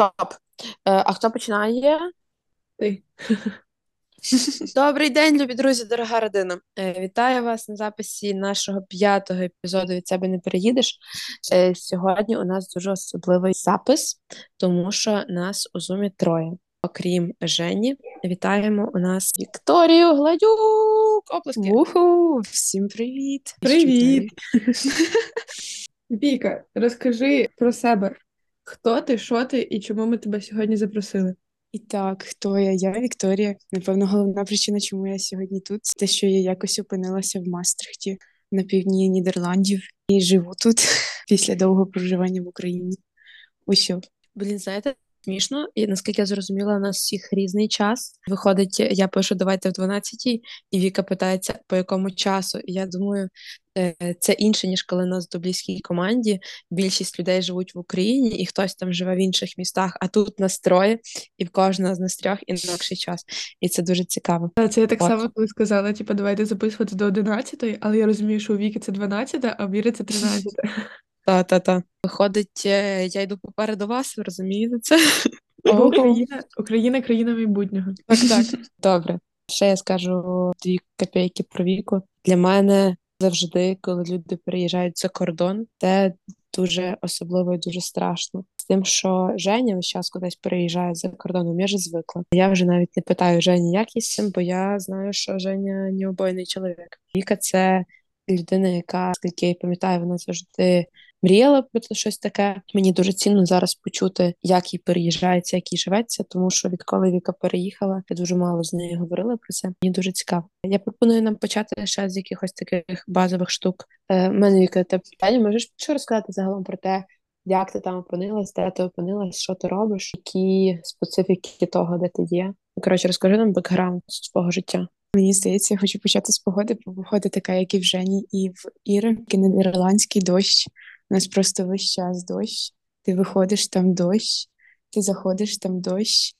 Топ. Е, А хто починає? Ти. Добрий день, любі друзі, дорога родина. Е, Вітаю вас на записі нашого п'ятого епізоду від себе не переїдеш. Е, Сьогодні у нас дуже особливий запис, тому що нас у зумі троє. Окрім Жені, вітаємо у нас Вікторію Гладюк. Оплески. Уху, всім привіт! Привіт! Віка, розкажи про себе. Хто ти, що ти і чому ми тебе сьогодні запросили? І так, хто я? Я Вікторія. Напевно, головна причина, чому я сьогодні тут, це те, що я якось опинилася в Мастрихті на півдні Нідерландів і живу тут після довгого проживання в Україні. Усьо. Блін, знаєте, смішно, і наскільки я зрозуміла, у нас всіх різний час. Виходить, я пишу давайте в 12-й, і Віка питається, по якому часу. І я думаю, це інше, ніж коли нас в близькій команді. Більшість людей живуть в Україні, і хтось там живе в інших містах, а тут нас троє, і в кожного з нас трьох інакший час. І це дуже цікаво. Це я так От. само коли сказала, типу, давайте записувати до 11-ї, але я розумію, що у Віки це 12, а в Віри це 13. Та-та-та. Виходить, е, я йду попереду вас, ви розумієте це? Україна, Україна країна майбутнього. Так, так. Добре. Ще я скажу дві копійки про віку. Для мене завжди, коли люди переїжджають за кордон, це дуже особливо і дуже страшно. З тим, що Женя весь час кудись переїжджає за кордоном, я вже звикла. Я вже навіть не питаю Жені, як з цим, бо я знаю, що Женя необойний чоловік. Віка це людина, яка, скільки я пам'ятаю, вона завжди мріяла про щось таке. Мені дуже цінно зараз почути, як їй переїжджається, як їй живеться, тому що відколи Віка переїхала, я дуже мало з нею говорила про це. Мені дуже цікаво. Я пропоную нам почати ще з якихось таких базових штук. Е, мене Віка, те питання, можеш що розказати загалом про те, як ти там опинилась, де ти опинилась, що ти робиш, які специфіки того, де ти є. Коротше, розкажи нам бекграунд свого життя. Мені здається, я хочу почати з погоди, бо погода така, як і в Жені, і в Іри, такий нідерландський дощ. У нас просто весь час дощ. Ти виходиш там дощ, ти заходиш там дощ,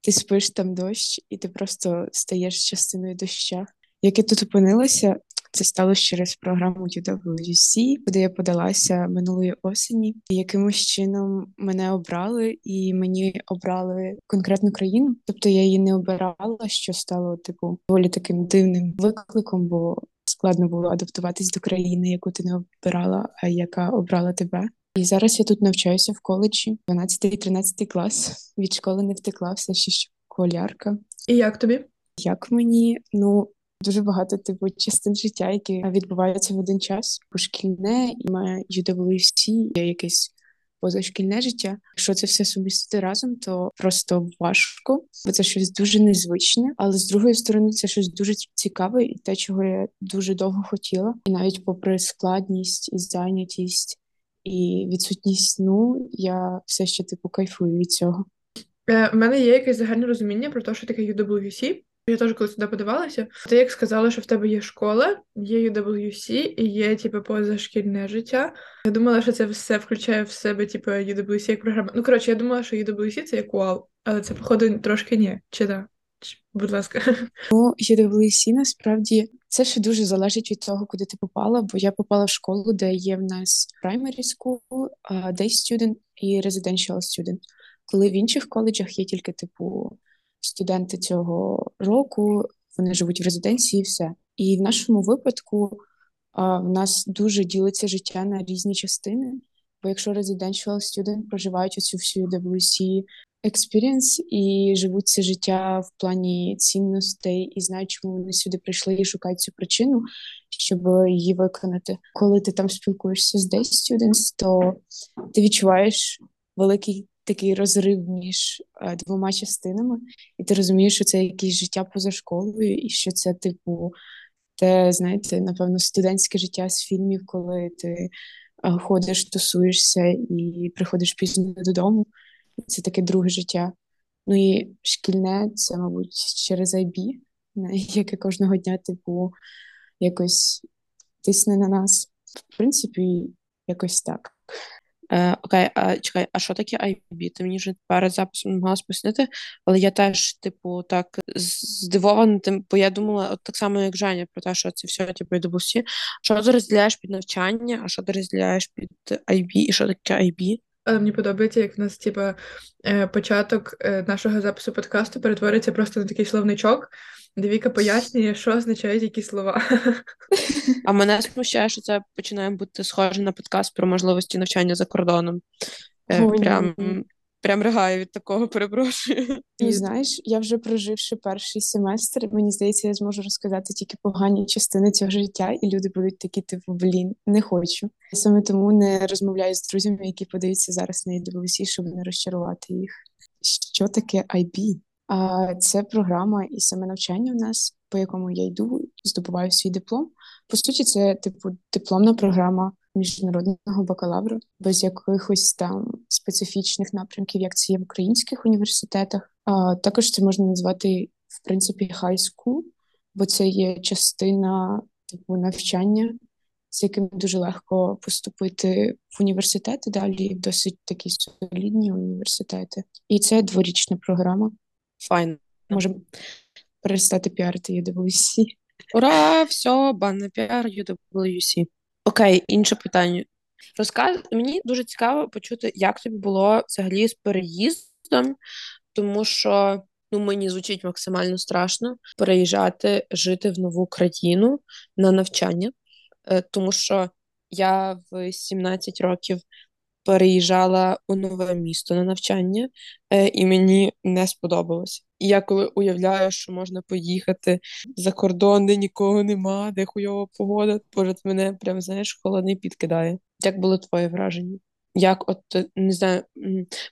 ти спиш там дощ, і ти просто стаєш частиною доща. Як я тут опинилася, це сталося через програму UWC, куди я подалася минулої осені. І якимось чином мене обрали, і мені обрали конкретну країну. Тобто я її не обирала, що стало типу доволі таким дивним викликом, бо складно було адаптуватись до країни, яку ти не обирала, а яка обрала тебе. І зараз я тут навчаюся в коледжі, 12-13 клас. Від школи не втекла, все ще школярка. І як тобі? Як мені, ну дуже багато типу частин життя, які відбуваються в один час. Шкільне і має UWC, є якесь позашкільне життя. Якщо це все сумістити разом, то просто важко, бо це щось дуже незвичне. Але з другої сторони, це щось дуже цікаве, і те, чого я дуже довго хотіла. І навіть попри складність і зайнятість і відсутність сну, я все ще типу кайфую від цього. Е, У мене є якесь загальне розуміння про те, що таке UWC. Я теж коли сюди подавалася. Ти як сказала, що в тебе є школа, є UWC і є типу позашкільне життя. Я думала, що це все включає в себе, типу, UWC як програма. Ну коротше, я думала, що UWC це як УАЛ, але це, походу, трошки ні. Чи да? Будь ласка. Ну, UWC насправді це ще дуже залежить від того, куди ти попала, бо я попала в школу, де є в нас primary school, day student і residential student. Коли в інших коледжах є тільки, типу, студенти цього року, вони живуть в резиденції і все. І в нашому випадку а, в нас дуже ділиться життя на різні частини. Бо якщо residential student проживають оцю всю UWC experience і живуть це життя в плані цінностей і знають, чому вони сюди прийшли і шукають цю причину, щоб її виконати. Коли ти там спілкуєшся з day students, то ти відчуваєш великий такий розрив між е, двома частинами, і ти розумієш, що це якесь життя поза школою, і що це, типу, те, знаєте, напевно, студентське життя з фільмів, коли ти е, ходиш, тусуєшся і приходиш пізно додому. Це таке друге життя. Ну і шкільне це, мабуть, через IB, яке кожного дня, типу, якось тисне на нас. В принципі, якось так. Е, окей, а чекай, а що таке IB? Ти мені вже перед записом намагалась пояснити, але я теж, типу, так здивована тим, бо я думала, от так само, як Женя, про те, що це все, типу, UWC. Що ти розділяєш під навчання, а що ти розділяєш під IB, і що таке IB? Але мені подобається, як в нас, типа, е, початок е, нашого запису подкасту перетвориться просто на такий словничок, де Віка пояснює, що означають які слова. А мене смущає, що це починає бути схоже на подкаст про можливості навчання за кордоном. Е, Прям. Прям ригаю від такого, перепрошую. Ну, знаєш, я вже проживши перший семестр, мені здається, я зможу розказати тільки погані частини цього життя, і люди будуть такі, типу, блін, не хочу. Саме тому не розмовляю з друзями, які подаються зараз на EWC, щоб не розчарувати їх. Що таке IB? А це програма і саме навчання в нас, по якому я йду, здобуваю свій диплом. По суті, це типу дипломна програма міжнародного бакалавру, без якихось там специфічних напрямків, як це є в українських університетах. А також це можна назвати в принципі high school, бо це є частина типу навчання, з яким дуже легко поступити в університети далі, досить такі солідні університети. І це дворічна програма. Fine. Можемо перестати піарити UWC. Ура! Все, бан на піар UWC. Окей, інше питання. Розкажи мені дуже цікаво почути, як тобі було взагалі з переїздом, тому що ну мені звучить максимально страшно переїжджати жити в нову країну на навчання, Е, тому що я в 17 років переїжджала у нове місто на навчання, е, і мені не сподобалось. І я коли уявляю, що можна поїхати за кордон, де нікого нема, де хуйова погода, поряд мене прям знаєш, холодний підкидає. Як було твоє враження? Як, от не знаю,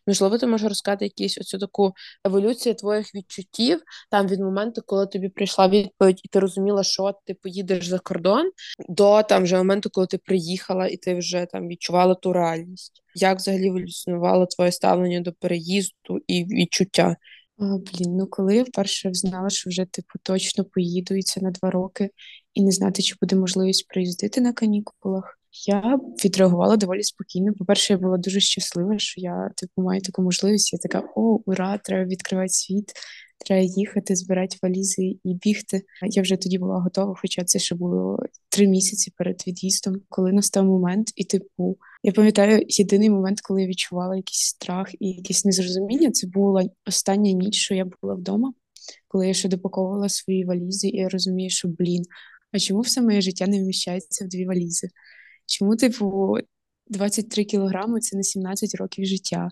можливо, ти можеш розказати якусь оцю таку еволюцію твоїх відчуттів там від моменту, коли тобі прийшла відповідь, і ти розуміла, що ти поїдеш за кордон, до там вже моменту, коли ти приїхала і ти вже там відчувала ту реальність. Як взагалі еволюціонувало твоє ставлення до переїзду і відчуття? А, Блін, ну коли я вперше знала, що вже типу точно поїду і це на два роки, і не знати, чи буде можливість приїздити на канікулах. Я відреагувала доволі спокійно. По-перше, я була дуже щаслива, що я типу маю таку можливість. Я така: о, ура! Треба відкривати світ, треба їхати, збирати валізи і бігти. Я вже тоді була готова, хоча це ще було три місяці перед від'їздом, коли настав момент, і типу, я пам'ятаю єдиний момент, коли я відчувала якийсь страх і якесь незрозуміння. Це була остання ніч, що я була вдома, коли я ще допаковувала свої валізи, і я розумію, що блін, а чому все моє життя не вміщається в дві валізи? Чому, типу, 23 кілограми це не 17 років життя?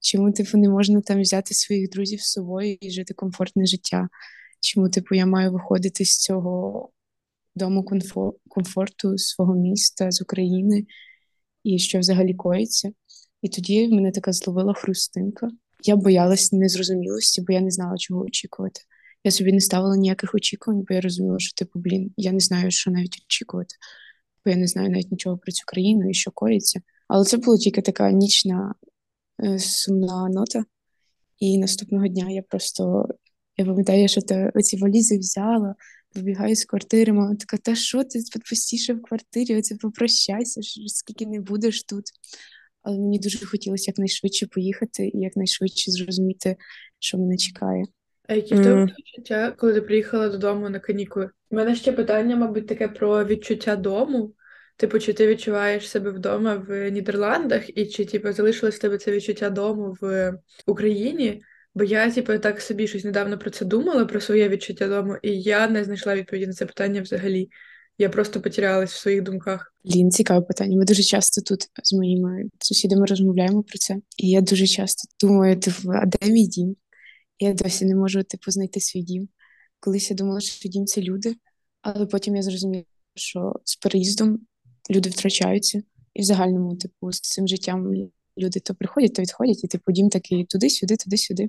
Чому, типу, не можна там взяти своїх друзів з собою і жити комфортне життя? Чому, типу, я маю виходити з цього дому комфорту, свого міста, з України, і що взагалі коїться? І тоді в мене така зловила хрустинка. Я боялась незрозумілості, бо я не знала, чого очікувати. Я собі не ставила ніяких очікувань, бо я розуміла, що типу, блін, я не знаю, що навіть очікувати бо я не знаю навіть нічого про цю країну і що коїться. Але це була тільки така нічна е, сумна нота. І наступного дня я просто я пам'ятаю, що ти оці валізи взяла, вибігаю з квартири, мама така, та що ти постійше в квартирі, оце попрощайся, скільки не будеш тут. Але мені дуже хотілося якнайшвидше поїхати і якнайшвидше зрозуміти, що мене чекає. А які в тебе відчуття, коли ти приїхала додому на канікули? У мене ще питання, мабуть, таке про відчуття дому. Типу, чи ти відчуваєш себе вдома в Нідерландах, і чи типу, залишилось в тебе це відчуття дому в Україні? Бо я, типу, так собі щось недавно про це думала, про своє відчуття дому, і я не знайшла відповіді на це питання взагалі. Я просто потерялась в своїх думках. Лін, цікаве питання. Ми дуже часто тут з моїми сусідами розмовляємо про це. І я дуже часто думаю, типу, а де мій дім? Я досі не можу типу знайти свій дім. Колись я думала, що дім це люди, але потім я зрозуміла, що з переїздом люди втрачаються, і в загальному, типу, з цим життям люди то приходять, то відходять, і типу дім такий туди-сюди, туди-сюди.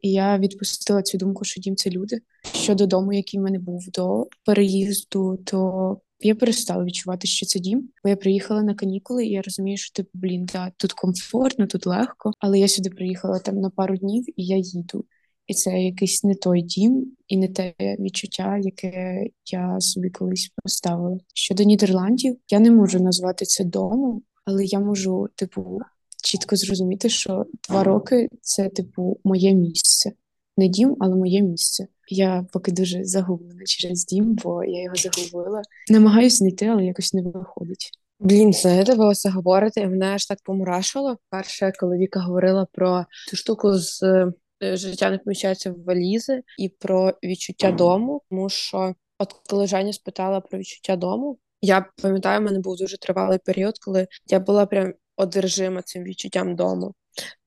І я відпустила цю думку, що дім це люди. Щодо дому, який в мене був до переїзду, то я перестала відчувати, що це дім, бо я приїхала на канікули, і я розумію, що типу, блін, да, тут комфортно, тут легко. Але я сюди приїхала там на пару днів, і я їду. І це якийсь не той дім, і не те відчуття, яке я собі колись поставила. Щодо Нідерландів, я не можу назвати це домом, але я можу, типу, чітко зрозуміти, що два роки це, типу, моє місце. Не дім, але моє місце. Я поки дуже загублена через дім, бо я його загубила. Намагаюся знайти, але якось не виходить. Блін, знаєте, ви оце говорите, мене аж так помурашило. Перше, коли Віка говорила про цю штуку з е, життя не поміщається в валізи і про відчуття дому. Тому що, от коли Женя спитала про відчуття дому, я пам'ятаю, в мене був дуже тривалий період, коли я була прям одержима цим відчуттям дому.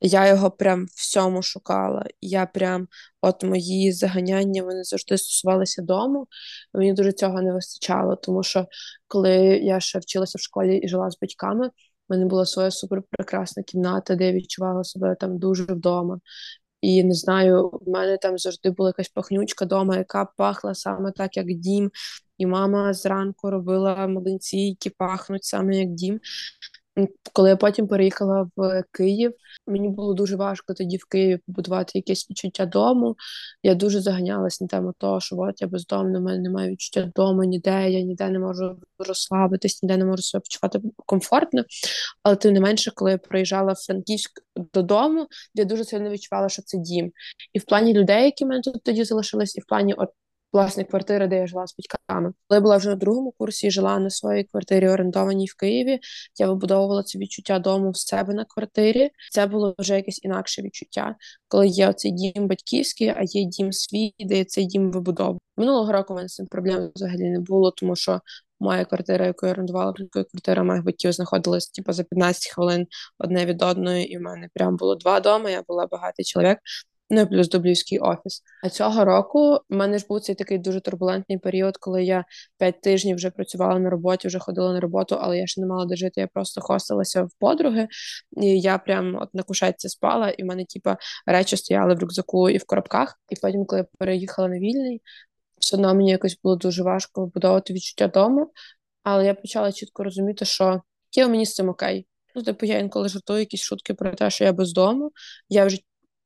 Я його прям всьому шукала. Я прям, от мої заганяння, вони завжди стосувалися дому. Мені дуже цього не вистачало, тому що коли я ще вчилася в школі і жила з батьками, в мене була своя суперпрекрасна кімната, де я відчувала себе там дуже вдома. І не знаю, в мене там завжди була якась пахнючка дома, яка пахла саме так, як дім. І мама зранку робила млинці, які пахнуть саме як дім. Коли я потім переїхала в Київ, мені було дуже важко тоді в Києві побудувати якесь відчуття дому. Я дуже заганялась на тему того, що от я бездомна, в мене немає відчуття дому, ніде, я ніде не можу розслабитись, ніде не можу себе почувати комфортно. Але тим не менше, коли я приїжджала в Франківськ додому, я дуже сильно відчувала, що це дім. І в плані людей, які мене тут тоді залишились, і в плані от власне квартири, де я жила з батьками. Коли я була вже на другому курсі і жила на своїй квартирі, орендованій в Києві, я вибудовувала це відчуття дому в себе на квартирі. Це було вже якесь інакше відчуття, коли є оцей дім батьківський, а є дім свій, де є цей дім вибудову. Минулого року в мене з цим проблем взагалі не було, тому що. Моя квартира, яку я орендувала, квартира моїх батьків знаходилась типу, за 15 хвилин одне від одної, і в мене прям було два доми. Я була багатий чоловік. Ну і плюс Дублівський офіс. А цього року в мене ж був цей такий дуже турбулентний період, коли я п'ять тижнів вже працювала на роботі, вже ходила на роботу, але я ще не мала де жити. Я просто хостилася в подруги, і я прям от на кушетці спала, і в мене, типа, речі стояли в рюкзаку і в коробках. І потім, коли я переїхала на вільний, все одно мені якось було дуже важко вибудовувати відчуття дому. Але я почала чітко розуміти, що є мені з цим окей. Ну, типу, я інколи жартую якісь шутки про те, що я без дому. Я вже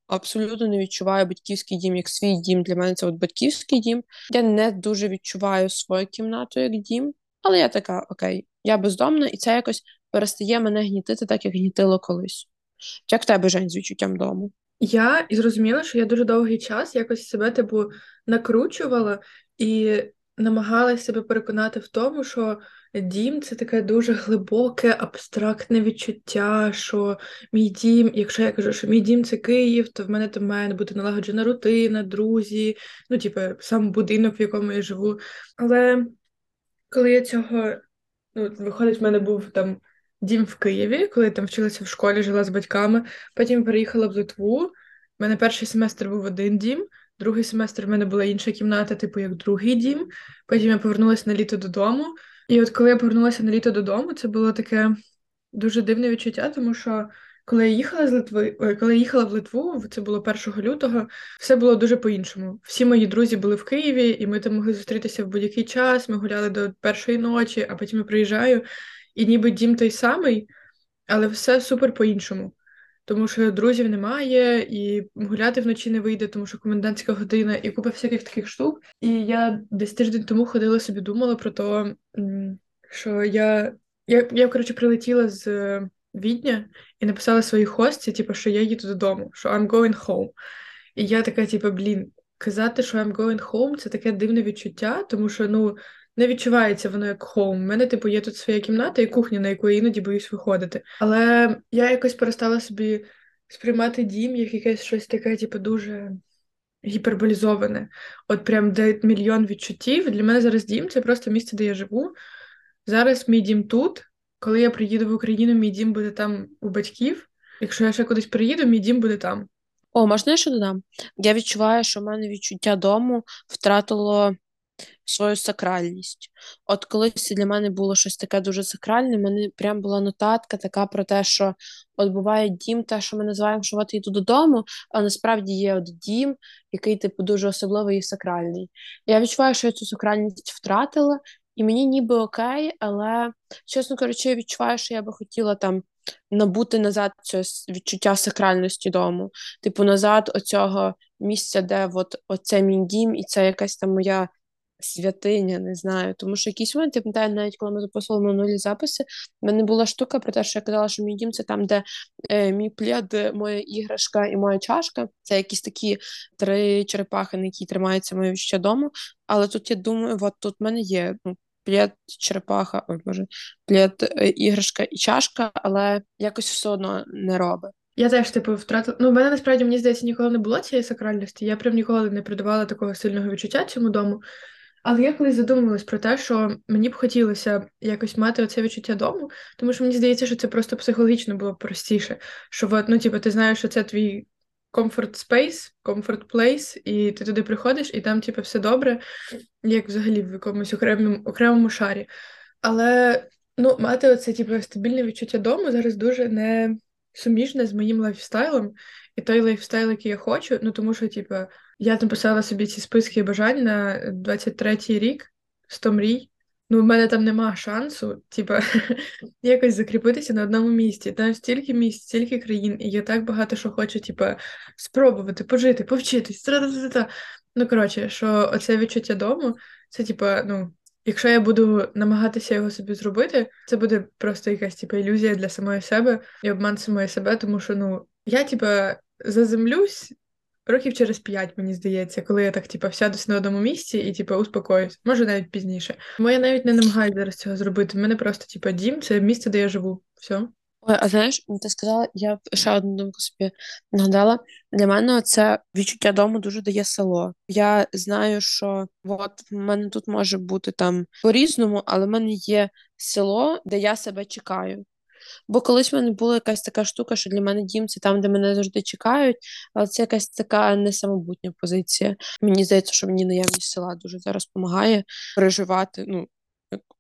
абсолютно не відчуваю батьківський дім як свій дім. Для мене це от батьківський дім. Я не дуже відчуваю свою кімнату як дім, але я така, окей, я бездомна, і це якось перестає мене гнітити, так як гнітило колись. Як в тебе Жень, з відчуттям дому? Я зрозуміла, що я дуже довгий час якось себе типу накручувала і намагалася себе переконати в тому, що дім це таке дуже глибоке, абстрактне відчуття, що мій дім, якщо я кажу, що мій дім це Київ, то в мене там має бути налагоджена рутина, друзі, ну, типу, сам будинок, в якому я живу. Але коли я цього, ну, виходить, в мене був там дім в Києві, коли я там вчилася в школі, жила з батьками, потім переїхала в Литву. У мене перший семестр був один дім. Другий семестр в мене була інша кімната, типу як другий дім. Потім я повернулася на літо додому. І от коли я повернулася на літо додому, це було таке дуже дивне відчуття, тому що коли я їхала з Литви, коли я їхала в Литву, це було 1 лютого, все було дуже по-іншому. Всі мої друзі були в Києві, і ми там могли зустрітися в будь-який час. Ми гуляли до першої ночі, а потім я приїжджаю, і ніби дім той самий, але все супер по-іншому тому що друзів немає, і гуляти вночі не вийде, тому що комендантська година, і купа всяких таких штук. І я десь тиждень тому ходила собі, думала про те, що я, я, я коротше, прилетіла з Відня і написала своїй хості, типу, що я їду додому, що I'm going home. І я така, типу, блін, казати, що I'm going home, це таке дивне відчуття, тому що, ну не відчувається воно як хоум. У мене, типу, є тут своя кімната і кухня, на яку я іноді боюсь виходити. Але я якось перестала собі сприймати дім як якесь щось таке, типу, дуже гіперболізоване. От прям де мільйон відчуттів. Для мене зараз дім це просто місце, де я живу. Зараз мій дім тут. Коли я приїду в Україну, мій дім буде там у батьків. Якщо я ще кудись приїду, мій дім буде там. О, можна я ще додам? Я відчуваю, що в мене відчуття дому втратило свою сакральність. От колись для мене було щось таке дуже сакральне, мене прям була нотатка така про те, що от буває дім, те, що ми називаємо, що от йду додому, а насправді є от дім, який, типу, дуже особливий і сакральний. Я відчуваю, що я цю сакральність втратила, і мені ніби окей, але, чесно кажучи, я відчуваю, що я би хотіла там. Набути назад це відчуття сакральності дому, типу назад оцього місця, де от оце мій дім, і це якась там моя святиня, не знаю. Тому що якийсь момент, я пам'ятаю, навіть коли ми записували минулі записи, в мене була штука про те, що я казала, що мій дім це там, де е, мій плід, моя іграшка і моя чашка. Це якісь такі три черепахи, на які тримаються моє ще дому. Але тут я думаю, от тут в мене є ну, плед, черепаха, ой боже, плед, е, іграшка і чашка, але якось все одно не робить. Я теж, типу, втратила. Ну, в мене насправді, мені здається, ніколи не було цієї сакральності. Я прям ніколи не придавала такого сильного відчуття цьому дому. Але я колись задумувалась про те, що мені б хотілося якось мати оце відчуття дому, тому що мені здається, що це просто психологічно було б простіше. Що от, ну, типу, ти знаєш, що це твій comfort space, comfort place, і ти туди приходиш, і там, типу, все добре, як взагалі в якомусь окремому окремому шарі. Але ну, мати оце, типу, стабільне відчуття дому зараз дуже не суміжне з моїм лайфстайлом і той лайфстайл, який я хочу. Ну тому що, типу, я написала собі ці списки бажань на 23-й рік 100 мрій. Ну, в мене там нема шансу, типу, якось закріпитися на одному місці. Там стільки місць, стільки країн, і я так багато що хочу, типу, спробувати, пожити, повчитись. Ну, коротше, що оце відчуття дому, це, типу, ну, Якщо я буду намагатися його собі зробити, це буде просто якась типу, ілюзія для самої себе і обман самої себе, тому що ну я типа заземлюсь років через п'ять, мені здається, коли я так типа сядусь на одному місці і типу, успокоюсь, може навіть пізніше. Тому я навіть не намагаюся зараз цього зробити. У мене просто типа дім, це місце, де я живу. Все. Ой, а знаєш, ти сказала, я ще одну думку собі нагадала. Для мене це відчуття дому дуже дає село. Я знаю, що от в мене тут може бути там по-різному, але в мене є село, де я себе чекаю. Бо колись в мене була якась така штука, що для мене дім це там, де мене завжди чекають, але це якась така несамобутня позиція. Мені здається, що мені наявність села дуже зараз допомагає переживати, ну,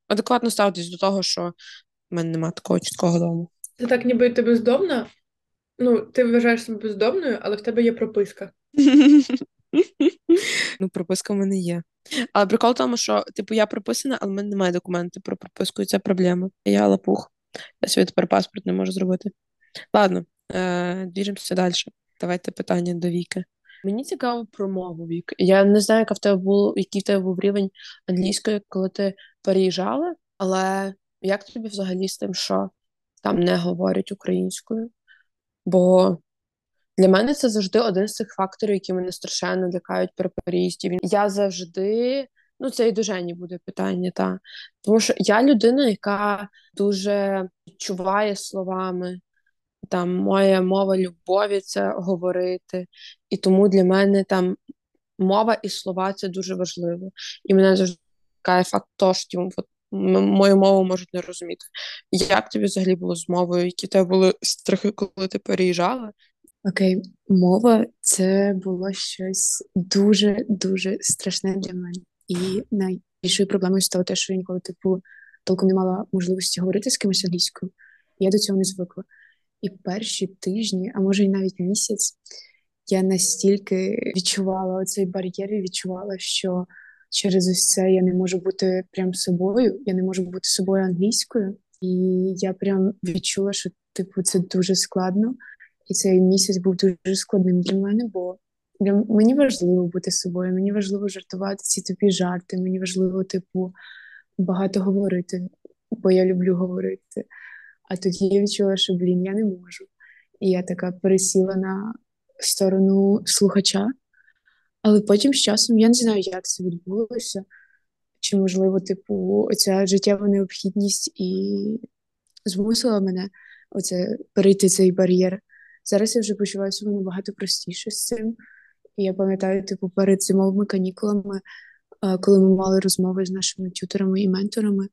адекватно ставитись до того, що в мене немає такого чіткого дому. Це так, ніби ти бездомна. Ну, ти вважаєш себе бездомною, але в тебе є прописка. Ну, прописка в мене є. Але прикол в тому, що, типу, я прописана, але в мене немає документів про прописку, і це проблема. Я лапух. Я собі тепер паспорт не можу зробити. Ладно, е, двіжимося далі. Давайте питання до Віки. Мені цікаво про мову Вік. Я не знаю, яка в тебе був, який в тебе був рівень англійської, коли ти переїжджала, але як тобі взагалі з тим, що там не говорять українською. Бо для мене це завжди один з цих факторів, які мене страшенно лякають при переїзді. Я завжди, ну це і до Жені буде питання, та тому що я людина, яка дуже відчуває словами. Там моя мова любові це говорити, і тому для мене там мова і слова це дуже важливо. І мене завжди лякає факт того, що от, мою мову можуть не розуміти. Як тобі взагалі було з мовою? Які тебе були страхи, коли ти переїжджала? Окей, мова це було щось дуже дуже страшне для мене. І найбільшою проблемою стало те, що я ніколи типу толком не мала можливості говорити з кимось англійською. Я до цього не звикла. І перші тижні, а може й навіть місяць, я настільки відчувала оцей бар'єр і відчувала, що через ось це я не можу бути прям собою, я не можу бути собою англійською. І я прям відчула, що типу це дуже складно. І цей місяць був дуже складним для мене, бо для мені важливо бути собою, мені важливо жартувати ці тобі жарти, мені важливо, типу, багато говорити, бо я люблю говорити. А тоді я відчула, що блін, я не можу. І я така пересіла на сторону слухача. Але потім з часом я не знаю, як це відбулося, чи, можливо, типу, оця життєва необхідність і змусила мене оце перейти цей бар'єр. Зараз я вже почуваю себе набагато простіше з цим. І я пам'ятаю, типу, перед зимовими канікулами, коли ми мали розмови з нашими тюторами і менторами,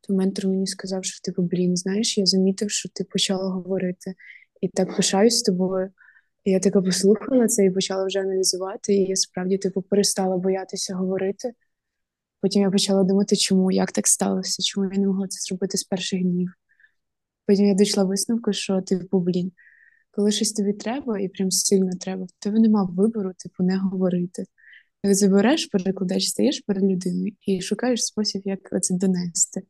то ментор мені сказав, що типу, блін, знаєш, я замітив, що ти почала говорити, і так пишаюсь з тобою. І я така послухала це і почала вже аналізувати, і я справді типу перестала боятися говорити. Потім я почала думати, чому, як так сталося, чому я не могла це зробити з перших днів. Потім я дійшла висновку, що типу, блін, коли щось тобі треба, і прям сильно треба, в тебе нема вибору, типу, не говорити. Ти забереш, перекладач, стаєш перед людиною і шукаєш спосіб, як це донести.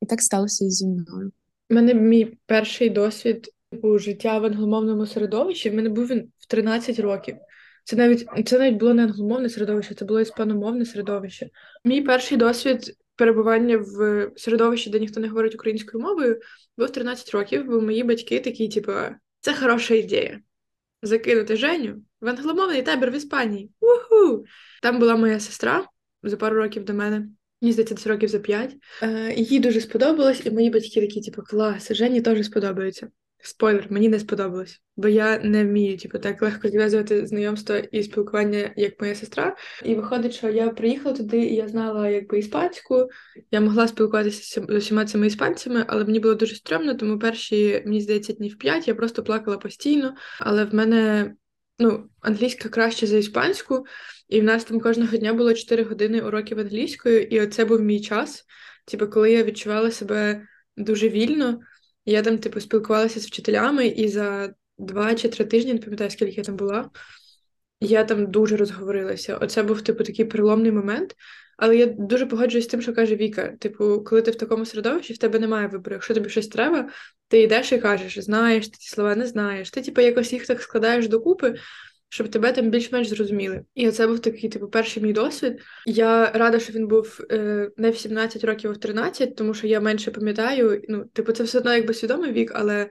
І так сталося і зі мною. У мене мій перший досвід типу, життя в англомовному середовищі. В мене був він в 13 років. Це навіть це навіть було не англомовне середовище, це було іспаномовне середовище. Мій перший досвід перебування в середовищі, де ніхто не говорить українською мовою, був 13 років, бо мої батьки такі, типу, це хороша ідея. Закинути Женю в англомовний табір в Іспанії. Уху! Там була моя сестра за пару років до мене. Мені здається, десь років за п'ять. Е, Їй дуже сподобалось, і мої батьки такі, типу, клас, Жені теж сподобається. Спойлер, мені не сподобалось, бо я не вмію, типу, так легко зв'язувати знайомство і спілкування, як моя сестра. І виходить, що я приїхала туди, і я знала якби іспанську. Я могла спілкуватися з усіма цими іспанцями, але мені було дуже стрьомно, тому перші, мені здається, днів п'ять я просто плакала постійно. Але в мене ну, англійська краще за іспанську, і в нас там кожного дня було 4 години уроків англійською, і оце був мій час. Типу, коли я відчувала себе дуже вільно. Я там, типу, спілкувалася з вчителями, і за два чи три тижні, не пам'ятаю, скільки я там була, я там дуже розговорилася. Оце був, типу, такий переломний момент. Але я дуже погоджуюсь з тим, що каже Віка. Типу, коли ти в такому середовищі, в тебе немає вибору. Якщо тобі щось треба, ти йдеш і кажеш, знаєш, ти ці слова не знаєш. Ти, типу, якось їх так складаєш докупи, щоб тебе там більш-менш зрозуміли. І це був такий, типу, перший мій досвід. Я рада, що він був е, не в 17 років, а в 13, тому що я менше пам'ятаю. Ну, типу, це все одно якби свідомий вік, але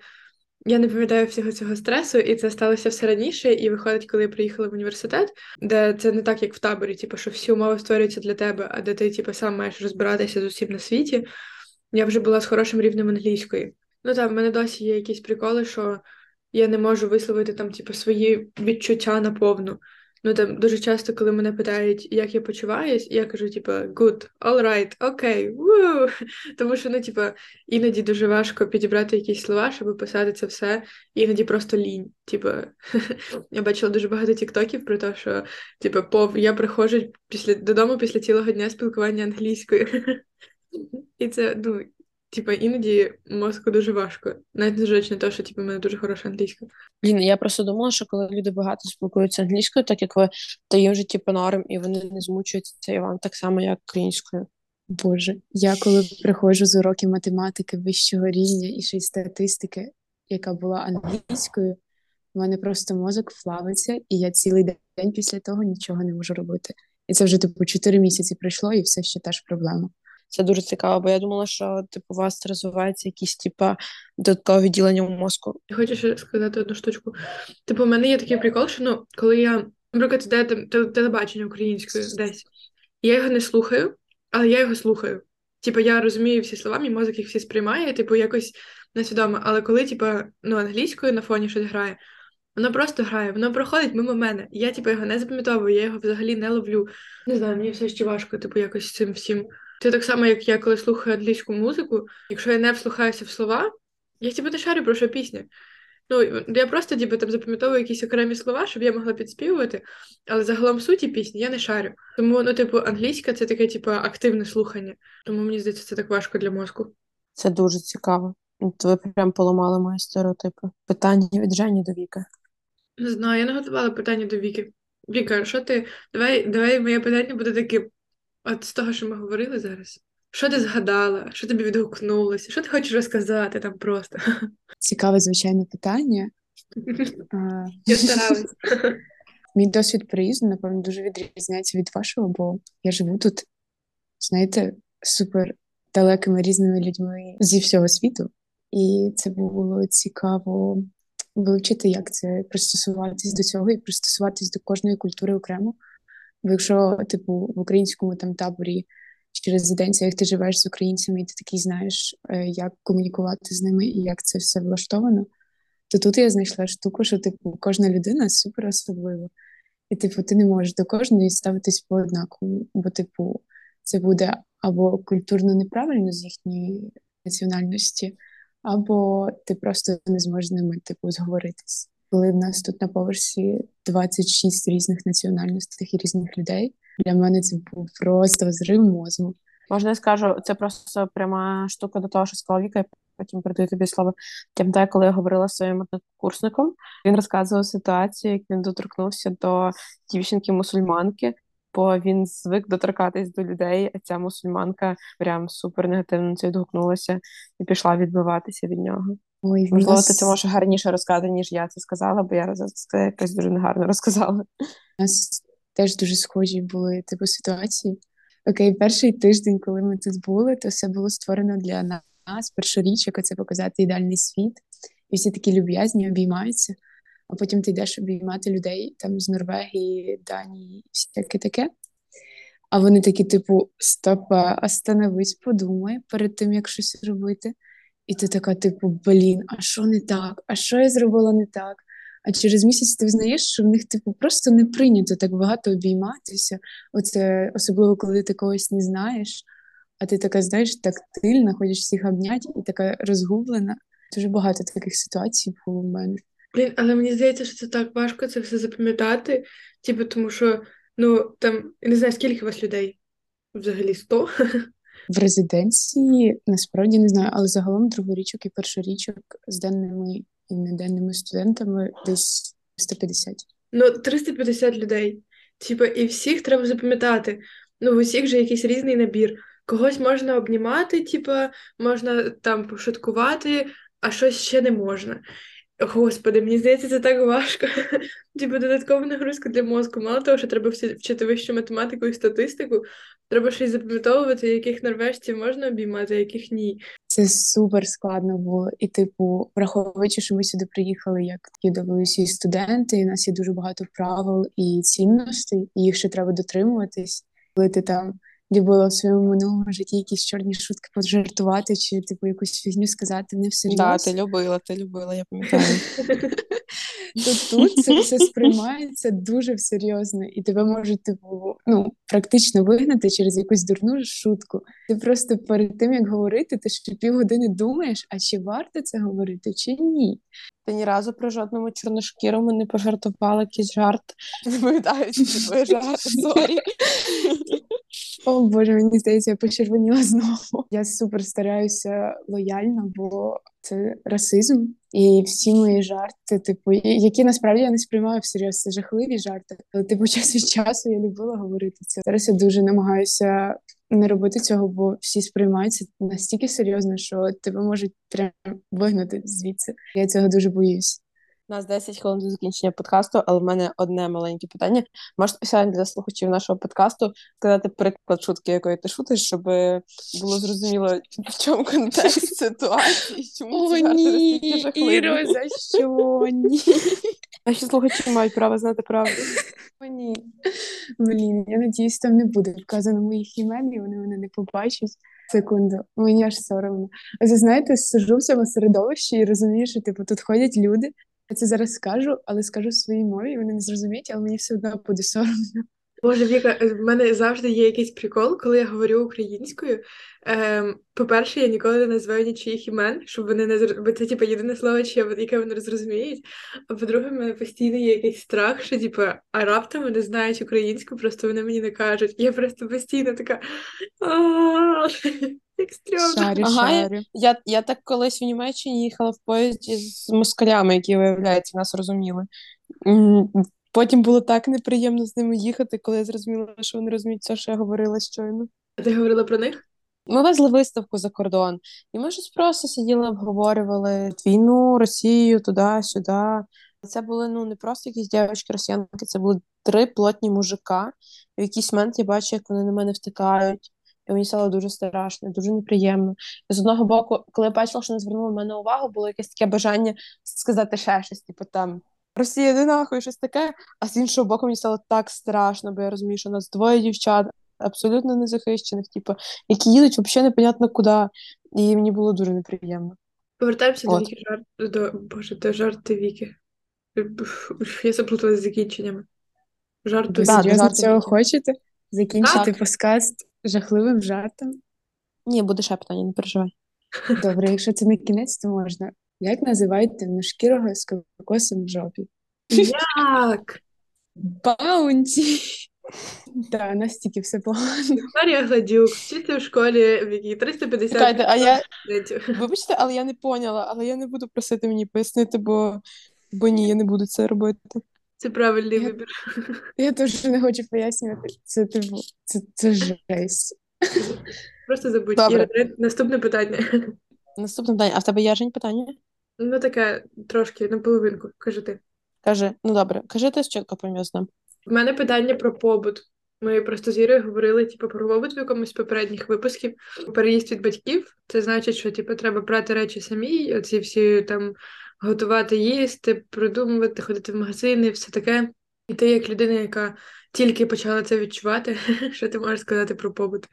я не пам'ятаю всього цього стресу, і це сталося все раніше. І виходить, коли я приїхала в університет, де це не так, як в таборі, типу, що всі умови створюються для тебе, а де ти, типу, сам маєш розбиратися з усім на світі. Я вже була з хорошим рівнем англійської. Ну так, в мене досі є якісь приколи, що я не можу висловити там, типу, свої відчуття наповну. Ну там дуже часто, коли мене питають, як я почуваюсь, я кажу, типу, good, all right, okay, тому що ну, типу, іноді дуже важко підібрати якісь слова, щоб описати це все, іноді просто лінь. Типу, я бачила дуже багато тіктоків про те, що типу, пов я приходжу після додому після цілого дня спілкування англійською. І це ну, Типа, іноді мозку дуже важко, навіть незважаючи на те, що типу, в мене дуже хороша англійська. Блін, я просто думала, що коли люди багато спілкуються англійською, так як ви, то їм вже типу норм, і вони не змучуються і вам так само, як українською. Боже, я коли приходжу з уроків математики вищого рівня і ще й статистики, яка була англійською, в мене просто мозок флавиться, і я цілий день після того нічого не можу робити. І це вже типу чотири місяці пройшло, і все ще теж проблема. Це дуже цікаво, бо я думала, що типу у вас розвивається якісь типа додаткове відділення в мозку. Я хочу ще сказати одну штучку. Типу, у мене є такий прикол, що ну, коли я, наприклад, де телебачення українською десь, я його не слухаю, але я його слухаю. Типу, я розумію всі слова, мій мозок їх всі сприймає, типу, якось несвідомо. Але коли, типу, ну, англійською на фоні щось грає, воно просто грає, воно проходить мимо мене. Я, типу, його не запам'ятовую, я його взагалі не ловлю. Не знаю, мені все ще важко, типу, якось цим всім. Це так само, як я коли слухаю англійську музику, якщо я не вслухаюся в слова, я типу не шарю про що пісня. Ну, я просто типу, там запам'ятовую якісь окремі слова, щоб я могла підспівувати, але загалом суті пісні я не шарю. Тому, ну, типу, англійська це таке, типу, активне слухання. Тому мені здається, це так важко для мозку. Це дуже цікаво. Ви прям поламали мої стереотипи. Питання від Жені до Віки. Не знаю, я не готувала питання до Віки. Віка, що ти? Давай, давай моє питання буде таким. От з того, що ми говорили зараз, що ти згадала, що тобі відгукнулося, що ти хочеш розказати там просто? Цікаве, звичайне питання. Я старалась. Мій досвід приїзду, напевно, дуже відрізняється від вашого, бо я живу тут, знаєте, супер далекими різними людьми зі всього світу. І це було цікаво вивчити, як це пристосуватись до цього і пристосуватись до кожної культури окремо. Бо якщо, типу, в українському там таборі чи резиденціях ти живеш з українцями, і ти такий знаєш, е, як комунікувати з ними і як це все влаштовано, то тут я знайшла штуку, що типу кожна людина супер особлива. І, типу, ти не можеш до кожної ставитись по однаково, бо, типу, це буде або культурно неправильно з їхньої національності, або ти просто не зможеш з ними типу зговоритись коли в нас тут на поверсі 26 різних національностей і різних людей. Для мене це був просто взрив мозку. Можна я скажу, це просто пряма штука до того, що сказала Віка, потім передаю тобі слово. Пам'ятаю, коли я говорила з своїм однокурсником, він розказував ситуацію, як він доторкнувся до дівчинки-мусульманки, бо він звик доторкатись до людей, а ця мусульманка прям супер негативно це відгукнулася і пішла відбиватися від нього. Ой, Можливо, нас... ти це можеш гарніше розказати, ніж я це сказала, бо я це якось дуже негарно розказала. У нас теж дуже схожі були типу ситуації. Окей, перший тиждень, коли ми тут були, то все було створено для нас. Перша річ, яка це показати ідеальний світ. І всі такі люб'язні обіймаються, а потім ти йдеш обіймати людей там з Норвегії, Данії, всяке таке. А вони такі, типу, стопа, остановись, подумай перед тим, як щось робити. І ти така, типу, блін, а що не так? А що я зробила не так? А через місяць ти взнаєш, що в них, типу, просто не прийнято так багато обійматися. Оце особливо, коли ти когось не знаєш, а ти така, знаєш, тактильна, хочеш всіх обняти і така розгублена. Дуже багато таких ситуацій було в мене. Блін, але мені здається, що це так важко це все запам'ятати. Типу, тому що, ну, там, я не знаю, скільки у вас людей? Взагалі 100? В резиденції насправді не знаю, але загалом другорічок і першорічок з денними і неденними студентами десь 150. Ну, 350 людей. Типу, і всіх треба запам'ятати. Ну, в усіх же якийсь різний набір. Когось можна обнімати, типу, можна там пошуткувати, а щось ще не можна. Господи, мені здається, це так важко. Типу додаткова нагрузка для мозку. Мало того, що треба вчити вищу математику і статистику, треба й запам'ятовувати, яких норвежців можна обіймати, яких ні. Це супер складно було. І, типу, враховуючи, що ми сюди приїхали як UWC студенти, і у нас є дуже багато правил і цінностей, і їх ще треба дотримуватись, коли ти там любила в своєму минулому житті якісь чорні шутки пожартувати, чи типу якусь фігню сказати не всерйоз. Да, ти любила, ти любила, я пам'ятаю. То тут це все сприймається дуже серйозно, і тебе можуть типу, ну, практично вигнати через якусь дурну шутку. Ти просто перед тим як говорити, ти ще півгодини думаєш, а чи варто це говорити, чи ні. Ти ні разу про жодному чорношкірому не пожартувала якийсь жарт. Не пам'ятаю, чи твій жарт, sorry. О Боже, мені здається, я почервоніла знову. Я супер стараюся лояльно, бо це расизм. І всі мої жарти, типу, які насправді я не сприймаю всерйоз, це жахливі жарти. Але типу час від часу я любила говорити це. Зараз я дуже намагаюся не робити цього, бо всі сприймаються настільки серйозно, що тебе можуть прям вигнати звідси. Я цього дуже боюсь. У нас 10 хвилин до закінчення подкасту, але в мене одне маленьке питання. Можеш спеціально для слухачів нашого подкасту сказати приклад шутки, якої ти шутиш, щоб було зрозуміло, в чому контекст ситуації, чому О, ні, Іро, за що ні? Наші слухачі мають право знати правду. О, ні. Блін, я надіюсь, там не буде вказано моїх імен, і вони мене не побачать. Секунду, мені аж соромно. А ви знаєте, сижу в цьому середовищі і розумію, що типу тут ходять люди, я це зараз скажу, але скажу в своїй мові, вони не зрозуміють, але мені все одно буде соромно. Боже, Віка, в мене завжди є якийсь прикол, коли я говорю українською. Ем, По-перше, я ніколи не називаю нічиїх імен, щоб вони не бо це типу, єдине слово, яке вони зрозуміють. А по-друге, в мене постійно є якийсь страх, що типу, а раптом вони знають українську, просто вони мені не кажуть. Я просто постійно така. Шарю, ага, шарю. Я я так колись в Німеччині їхала в поїзді з москалями, які, виявляється, нас розуміли. Потім було так неприємно з ними їхати, коли я зрозуміла, що вони розуміють все, що я говорила щойно. Ти говорила про них? Ми везли виставку за кордон, і ми щось просто сиділи, обговорювали війну, Росію, туди-сюди. Це були ну не просто якісь дівчатки росіянки, це були три плотні мужика. В якийсь момент я бачу, як вони на мене втикають. І мені стало дуже страшно, дуже неприємно. І з одного боку, коли я бачила, що не звернули в мене увагу, було якесь таке бажання сказати ще щось, типу там Росія не нахуй, щось таке. А з іншого боку, мені стало так страшно, бо я розумію, що у нас двоє дівчат абсолютно незахищених, типу, які їдуть взагалі непонятно куди. І мені було дуже неприємно. Повертаємося до Віки жарт до Боже, до жарти Віки. Я заплуталася з закінченнями. Жарту. Ви серйозно цього хочете? Закінчити подкаст жахливим жартом? Ні, буде ще питання, не переживай. Добре, якщо це не кінець, то можна. Як називають темношкірого з кокосом в жопі? Як? Баунті. Так, настільки все погано. Марія Гладюк, вчиться в школі, в якій 350 Чекайте, а я... Вибачте, але я не поняла, але я не буду просити мені пояснити, бо бо ні, я не буду це робити. Це правильний я... вибір. Я теж не хочу пояснювати. Це типу, це, це жесть. Просто забудь. Добре. Наступне питання. Наступне питання. А в тебе є Жень, питання? Ну, таке трошки на половинку, кажи ти. Кажи, ну добре, кажи ти чітко помісно. В мене питання про побут. Ми просто з Ірою говорили типу, про побут в якомусь з попередніх випусків. Переїзд від батьків. Це значить, що типу, треба брати речі самі, оці всі там готувати, їсти, придумувати, ходити в магазини, все таке. І ти, як людина, яка тільки почала це відчувати, що ти можеш сказати про побут?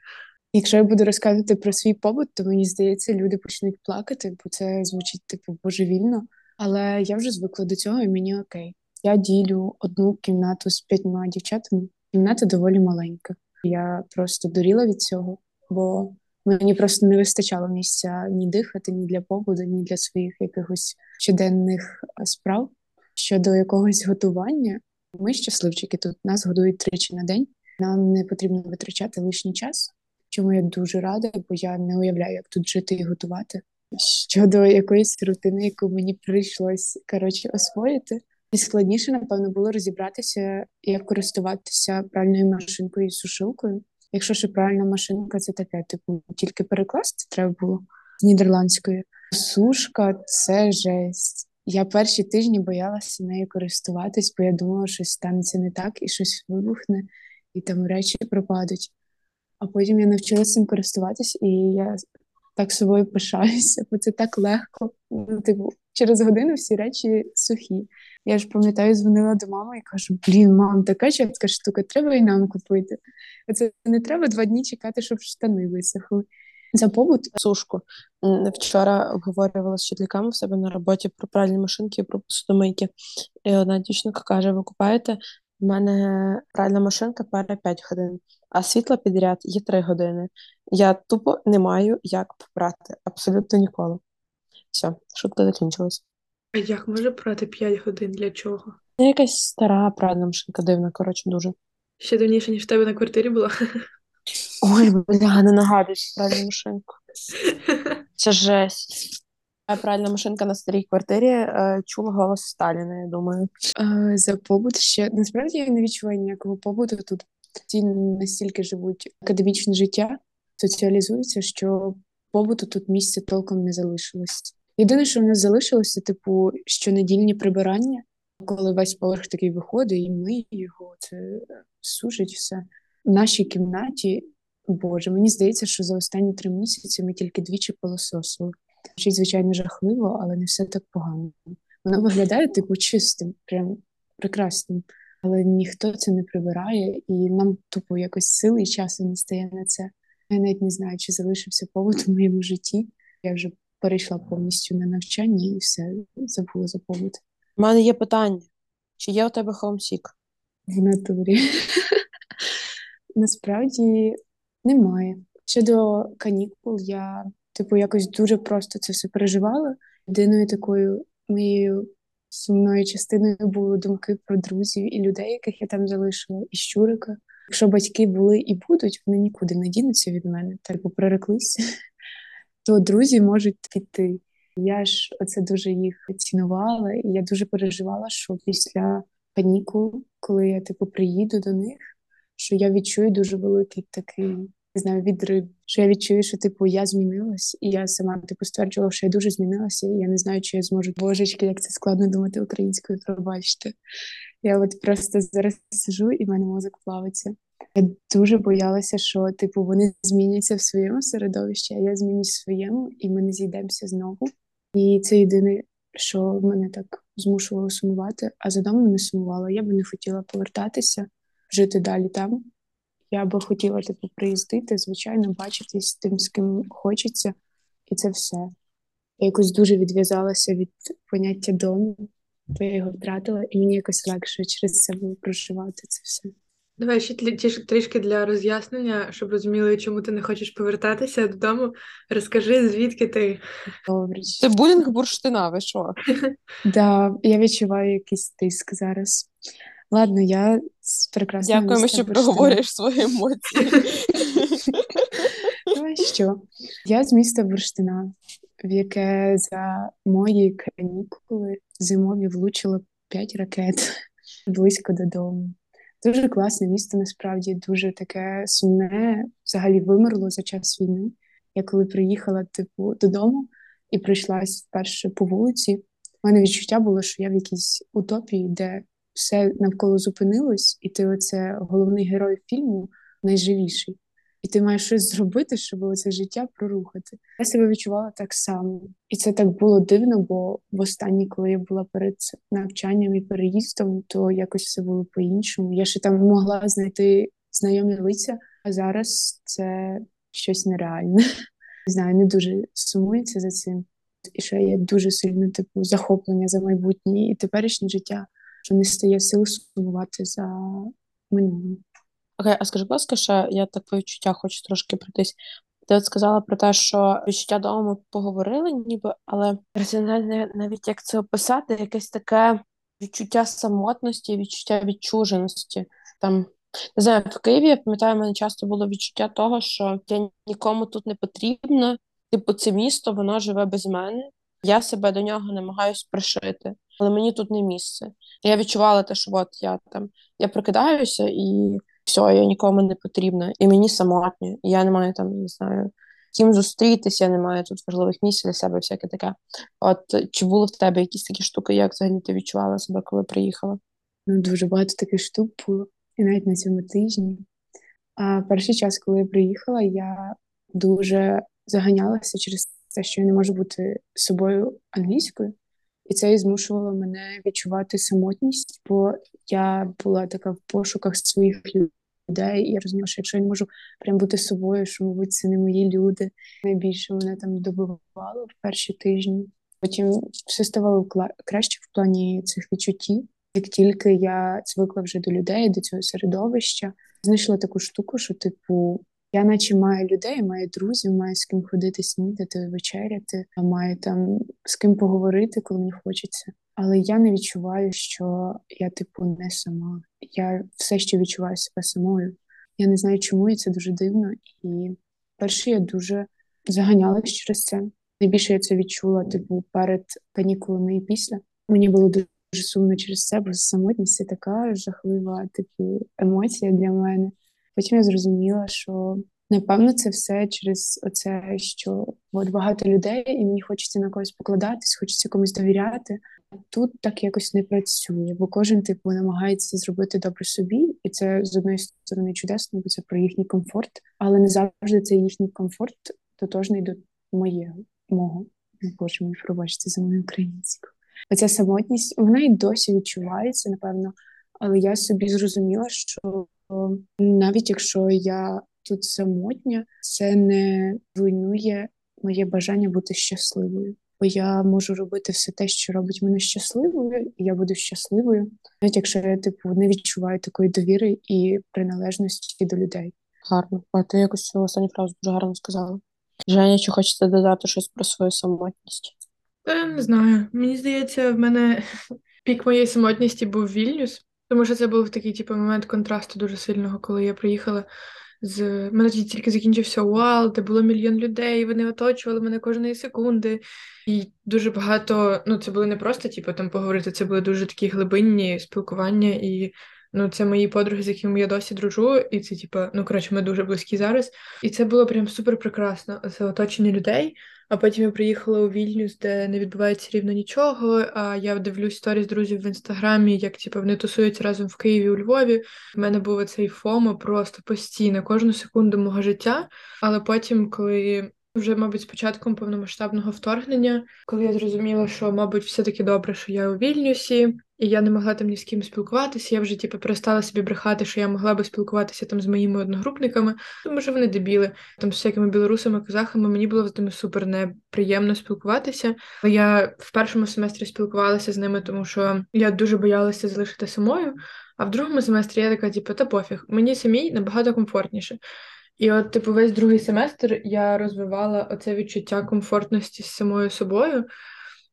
Якщо я буду розказувати про свій побут, то мені здається, люди почнуть плакати, бо це звучить типу божевільно. Але я вже звикла до цього, і мені окей. Я ділю одну кімнату з п'ятьма дівчатами. Кімната доволі маленька. Я просто дуріла від цього, бо мені просто не вистачало місця ні дихати, ні для побуду, ні для своїх якихось щоденних справ. Щодо якогось готування, ми щасливчики тут нас годують тричі на день. Нам не потрібно витрачати лишній час, чому я дуже рада, бо я не уявляю, як тут жити і готувати. Щодо якоїсь рутини, яку мені прийшлось коротше освоїти, найскладніше, напевно, було розібратися, як користуватися пральною машинкою і сушилкою. Якщо ще пральна машинка, це таке, типу, тільки перекласти треба було з нідерландської. Сушка це жесть. Я перші тижні боялася нею користуватись, бо я думала, що щось станеться не так і щось вибухне, і там речі пропадуть. А потім я навчилася цим користуватись, і я так собою пишаюся, бо це так легко. Ну, типу, через годину всі речі сухі. Я ж пам'ятаю, дзвонила до мами і кажу: блін, мам, така чітка штука, треба і нам купити. Оце не треба два дні чекати, щоб штани висохли. За побут сушку. Вчора обговорювала з вчительками в себе на роботі про пральні машинки і про посудомийки. І одна дівчинка каже: ви купаєте? У мене пральна машинка пере 5 годин, а світла підряд є 3 години. Я тупо не маю як попрати. Абсолютно ніколи. Все, шутка закінчилась. А як може прати 5 годин для чого? Це якась стара пральна машинка дивна, коротше, дуже. Ще давніше, ніж в тебе на квартирі була. Ой, бля, не нагадуй пральну машинку. Це жесть. Пральна машинка на старій квартирі е, чула голос Сталіна, я думаю. Е, за побут ще насправді я не відчуваю ніякого побуту тут. Ті настільки живуть академічне життя, соціалізуються, що побуту тут місця толком не залишилось. Єдине, що в нас залишилося, типу, щонедільні прибирання, коли весь поверх такий виходить, і ми його це сушить все. В нашій кімнаті, боже, мені здається, що за останні три місяці ми тільки двічі пилососили. Звучить, звичайно, жахливо, але не все так погано. Воно виглядає типу чистим, прям прекрасним. Але ніхто це не прибирає, і нам тупо якось сили і часу не стає на це. Я навіть не знаю, чи залишився повод у моєму житті. Я вже перейшла повністю на навчання і все забула за повод. У мене є питання: чи є у тебе хоумсік? В натурі. Насправді немає. Щодо канікул, я типу якось дуже просто це все переживала. Єдиною такою моєю сумною частиною були думки про друзів і людей, яких я там залишила, і щурика. Якщо батьки були і будуть, вони нікуди не дінуться від мене, типу прореклися, то друзі можуть піти. Я ж оце дуже їх цінувала, і я дуже переживала, що після канікул, коли я типу приїду до них, що я відчую дуже великий такий не знаю, відрив, що я відчую, що типу я змінилась, і я сама типу стверджувала, що я дуже змінилася, і я не знаю, чи я зможу божечки, як це складно думати українською, пробачте. Я от просто зараз сижу, і в мене мозок плавиться. Я дуже боялася, що типу вони зміняться в своєму середовищі, а я змінюсь своєму, і ми не зійдемося знову. І це єдине, що мене так змушувало сумувати. А за домом не сумувала. Я би не хотіла повертатися, жити далі там. Я би хотіла типу, приїздити, звичайно, бачитись тим, з ким хочеться, і це все. Я якось дуже відв'язалася від поняття дому, бо я його втратила, і мені якось легше через це було проживати це все. Давай ще трішки для роз'яснення, щоб розуміли, чому ти не хочеш повертатися додому. Розкажи, звідки ти. Добре. Це булінг бурштина, ви що? Да, я відчуваю якийсь тиск зараз. Ладно, я прекрасно. Дякуємо, що проговорюєш свої емоції. Давай що? Я з міста Бурштина, в яке за мої канікули зимові влучило п'ять ракет близько додому. Дуже класне місто, насправді, дуже таке сумне, взагалі вимерло за час війни. Я коли приїхала, типу, додому і пройшлась вперше по вулиці, в мене відчуття було, що я в якійсь утопії, де все навколо зупинилось, і ти оце головний герой фільму найживіший. І ти маєш щось зробити, щоб це життя прорухати. Я себе відчувала так само, і це так було дивно, бо в останній, коли я була перед навчанням і переїздом, то якось все було по-іншому. Я ще там могла знайти знайомі лиця, а зараз це щось нереальне. Не знаю, не дуже сумується за цим. І ще є дуже сильне типу захоплення за майбутнє і теперішнє життя, що не стає сил сумувати за минулим. Окей, а скажи, будь ласка, ще я так по відчуття хочу трошки пройтись. Ти от сказала про те, що відчуття дому ми поговорили, ніби, але раціонально навіть як це описати, якесь таке відчуття самотності, відчуття відчуженості. Там не знаю, в Києві я пам'ятаю, мене часто було відчуття того, що я нікому тут не потрібна. Типу, це місто, воно живе без мене. Я себе до нього намагаюсь пришити, але мені тут не місце. Я відчувала те, що от я там я прокидаюся і все, я нікому не потрібна, і мені самотньо. Я не маю там, не знаю, ким зустрітися, я не маю тут важливих місць для себе, всяке таке. От чи було в тебе якісь такі штуки, як взагалі ти відчувала себе, коли приїхала? Ну, дуже багато таких штук було, і навіть на цьому тижні. А перший час, коли я приїхала, я дуже заганялася через те, що я не можу бути собою англійською, і це і змушувало мене відчувати самотність, бо я була така в пошуках своїх людей, і я розуміла, що якщо я не можу прям бути собою, що, мабуть, це не мої люди. Найбільше мене там добивало в перші тижні. Потім все ставало краще в плані цих відчуттів. Як тільки я звикла вже до людей, до цього середовища, знайшла таку штуку, що, типу, я наче маю людей, маю друзів, маю з ким ходити снідати, вечеряти, маю там з ким поговорити, коли мені хочеться. Але я не відчуваю, що я, типу, не сама. Я все ще відчуваю себе самою. Я не знаю, чому і це дуже дивно. І перше, я дуже заганялась через це. Найбільше я це відчула, типу, перед канікулами і після. Мені було дуже сумно через це, бо самотність це така жахлива, типу, емоція для мене. Потім я зрозуміла, що напевно це все через оце, що от багато людей, і мені хочеться на когось покладатись, хочеться комусь довіряти. Тут так якось не працює, бо кожен типу намагається зробити добре собі, і це з одної сторони чудесно, бо це про їхній комфорт, але не завжди це їхній комфорт тотожний до моєго мого. Боже мій, пробачте за мою українську. Оця самотність вона і досі відчувається, напевно, але я собі зрозуміла, що навіть якщо я тут самотня, це не руйнує моє бажання бути щасливою бо я можу робити все те, що робить мене щасливою, і я буду щасливою, навіть якщо я типу не відчуваю такої довіри і приналежності до людей. Гарно, а ти якось цю останню фразу дуже гарно сказала. Женя, чи хочете додати щось про свою самотність? Та не знаю. Мені здається, в мене пік моєї самотності був Вільнюс, тому що це був такий типу, момент контрасту дуже сильного, коли я приїхала з мене тільки закінчився уал, де було мільйон людей, вони оточували мене кожної секунди. І дуже багато, ну це були не просто типу, там поговорити, це були дуже такі глибинні спілкування, і ну це мої подруги, з якими я досі дружу, і це, типу, ну коротше, ми дуже близькі зараз. І це було прям супер прекрасно. Це оточення людей. А потім я приїхала у Вільнюс, де не відбувається рівно нічого. А я дивлюсь сторіс друзів в інстаграмі, як типу, вони тусуються разом в Києві у Львові. В мене був цей FOMO просто постійно, кожну секунду мого життя. Але потім, коли вже, мабуть, з початком повномасштабного вторгнення, коли я зрозуміла, що, мабуть, все-таки добре, що я у Вільнюсі, і я не могла там ні з ким спілкуватися. Я вже типу, перестала собі брехати, що я могла би спілкуватися там з моїми одногрупниками, тому що вони дебіли, там з всякими білорусами, казахами. Мені було з ними супер неприємно спілкуватися. Але я в першому семестрі спілкувалася з ними, тому що я дуже боялася залишитись самою. А в другому семестрі я така, типу, та пофіг, мені самій набагато комфортніше. І от, типу, весь другий семестр я розвивала оце відчуття комфортності з самою собою.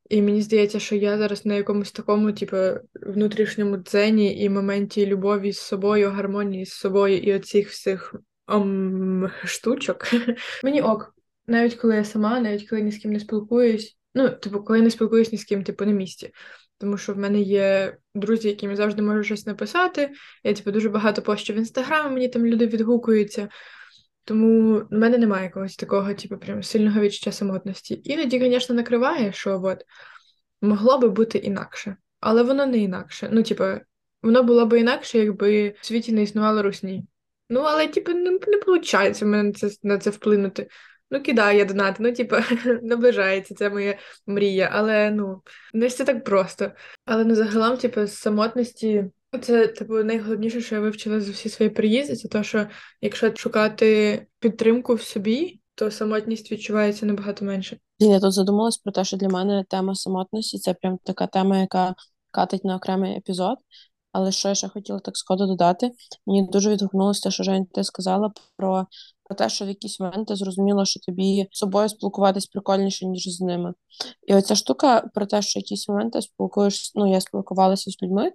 І мені здається, що я зараз на якомусь такому, типу, внутрішньому дзені і моменті любові з собою, гармонії з собою і оцих всіх ом, штучок. Мені ок. Навіть коли я сама, навіть коли ні з ким не спілкуюсь. Ну, типу, коли не спілкуюсь ні з ким, типу, на місці. Тому що в мене є друзі, яким я завжди можу щось написати. Я типу дуже багато пощу в інстаграм, мені там люди відгукуються. Тому в мене немає якогось такого, типу, прям сильного відчуття самотності. Іноді, звісно, накриває, що от могло би бути інакше, але воно не інакше. Ну, типу, воно було б інакше, якби в світі не існувало русні. Ну, але, типу, не, не виходить мене це, на це вплинути. Ну, кидаю я донати, ну, типу, наближається, це моя мрія, але ну, не все так просто. Але ну, загалом, типу, самотності, це типу найголовніше, що я вивчила за всі свої приїзди, це те, що якщо шукати підтримку в собі, то самотність відчувається набагато менше. Я тут задумалась про те, що для мене тема самотності це прям така тема, яка катить на окремий епізод. Але що я ще хотіла так сходу додати, мені дуже відгукнулося те, що Жень, ти сказала про про те, що в якісь моменти зрозуміло, що тобі з собою спілкуватись прикольніше, ніж з ними. І оця штука про те, що якісь моменти спілкуєш, ну я спілкувалася з людьми,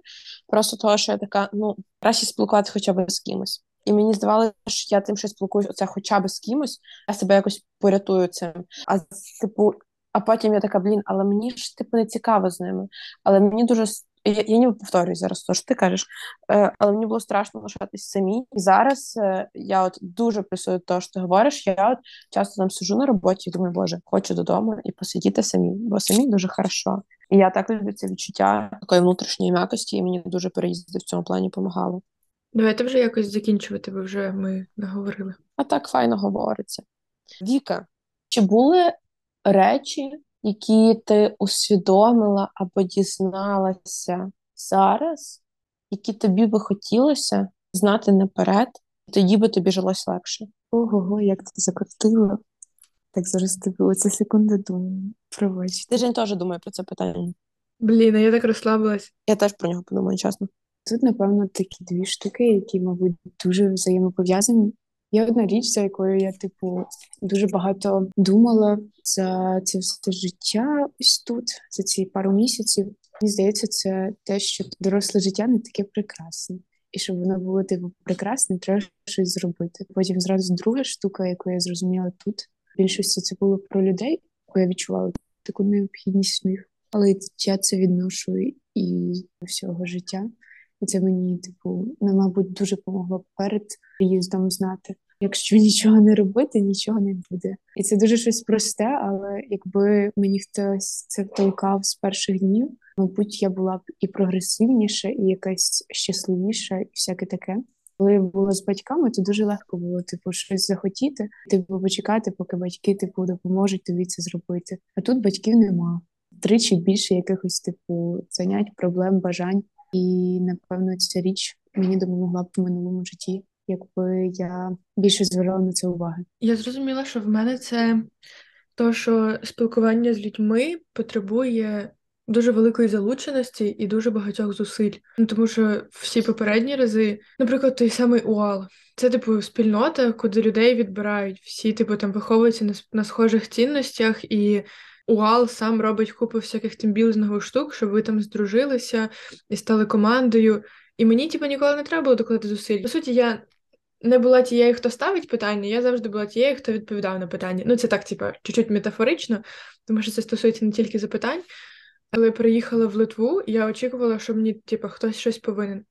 просто того, що я така, ну, краще спілкуватися хоча б з кимось. І мені здавалося, що я тим, що спілкуюся оце хоча б з кимось, я себе якось порятую цим. А типу, а потім я така, блін, але мені ж типу не цікаво з ними. Але мені дуже я, я ніби повторюю зараз, то що ти кажеш, е, але мені було страшно лишатись самі. І зараз е, я от дуже плюсую те, що ти говориш. Я от часто там сижу на роботі і думаю, боже, хочу додому і посидіти самі, бо самі дуже хорошо. І я так люблю це відчуття такої внутрішньої м'якості, і мені дуже переїзди в цьому плані допомагало. Давайте вже якось закінчувати, бо вже ми наговорили. А так файно говориться. Віка, чи були речі, які ти усвідомила або дізналася зараз, які тобі би хотілося знати наперед, тоді би тобі жилось легше. Ого, як ти закрутила. Так зараз тобі оце секунди думаю. Пробач. Ти Жень теж думає про це питання. Блін, а я так розслабилась. Я теж про нього подумаю, чесно. Тут, напевно, такі дві штуки, які, мабуть, дуже взаємопов'язані. Є одна річ, за якою я, типу, дуже багато думала за це все життя ось тут, за ці пару місяців. Мені здається, це те, що доросле життя не таке прекрасне. І щоб воно було типу прекрасне, треба щось зробити. Потім зразу друга штука, яку я зрозуміла тут. В більшості це було про людей, бо я відчувала таку необхідність в них. Але я це відношу і всього життя. І це мені, типу, мабуть, дуже допомогло перед приїздом знати. Якщо нічого не робити, нічого не буде. І це дуже щось просте, але якби мені хтось це втолкав з перших днів, мабуть, я була б і прогресивніша, і якась щасливіша, і всяке таке. Коли я була з батьками, то дуже легко було типу щось захотіти, типу почекати, поки батьки типу допоможуть тобі це зробити. А тут батьків нема. Тричі більше якихось типу занять, проблем, бажань. І напевно ця річ мені допомогла б в минулому житті якби я більше звертала на це уваги. Я зрозуміла, що в мене це то, що спілкування з людьми потребує дуже великої залученості і дуже багатьох зусиль. Ну тому що всі попередні рази, наприклад, той самий УАЛ, це типу спільнота, куди людей відбирають. Всі, типу, там виховуються на, на схожих цінностях і. УАЛ сам робить купу всяких тимбілзнових штук, щоб ви там здружилися і стали командою. І мені, типу, ніколи не треба було докладати зусиль. По суті, я не була тією, хто ставить питання, я завжди була тією, хто відповідав на питання. Ну, це так, типу, чуть-чуть метафорично, тому що це стосується не тільки запитань. Коли приїхала в Литву, я очікувала, що мені, типу, хтось щось повинен.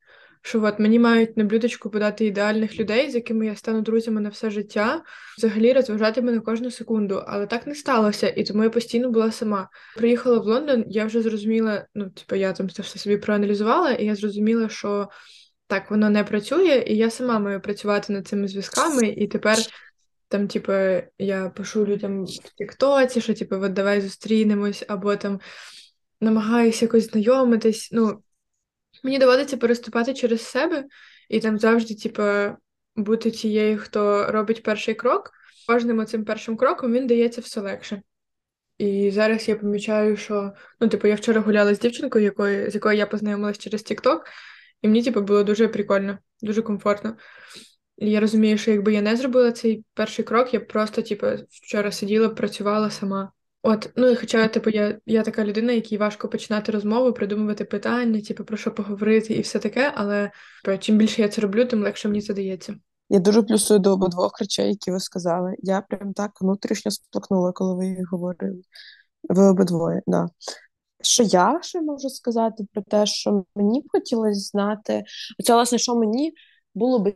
Що от мені мають на блюдечку подати ідеальних людей, з якими я стану друзями на все життя, взагалі розважати мене кожну секунду. Але так не сталося, і тому я постійно була сама. Приїхала в Лондон, я вже зрозуміла, ну, типу, я там це все собі проаналізувала, і я зрозуміла, що так воно не працює, і я сама маю працювати над цими зв'язками, і тепер там, типу, я пишу людям в Тіктоці, що типу, от давай зустрінемось, або там намагаюся якось знайомитись. Ну, мені доводиться переступати через себе і там завжди, типу, бути тією, хто робить перший крок. Кожним цим першим кроком він дається все легше. І зараз я помічаю, що ну, типу, я вчора гуляла з дівчинкою, якою, з якою я познайомилась через TikTok, і мені, типу, було дуже прикольно, дуже комфортно. І я розумію, що якби я не зробила цей перший крок, я просто, типу, вчора сиділа, працювала сама. От, ну і хоча, типу, я я така людина, якій важко починати розмову, придумувати питання, типу, про що поговорити і все таке, але типу, чим більше я це роблю, тим легше мені це дається. Я дуже плюсую до обидвох речей, які ви сказали. Я прям так внутрішньо сплакнула, коли ви їх говорили. Ви обидвоє, да. Що я ще можу сказати про те, що мені б хотілося знати, це, власне, що мені було би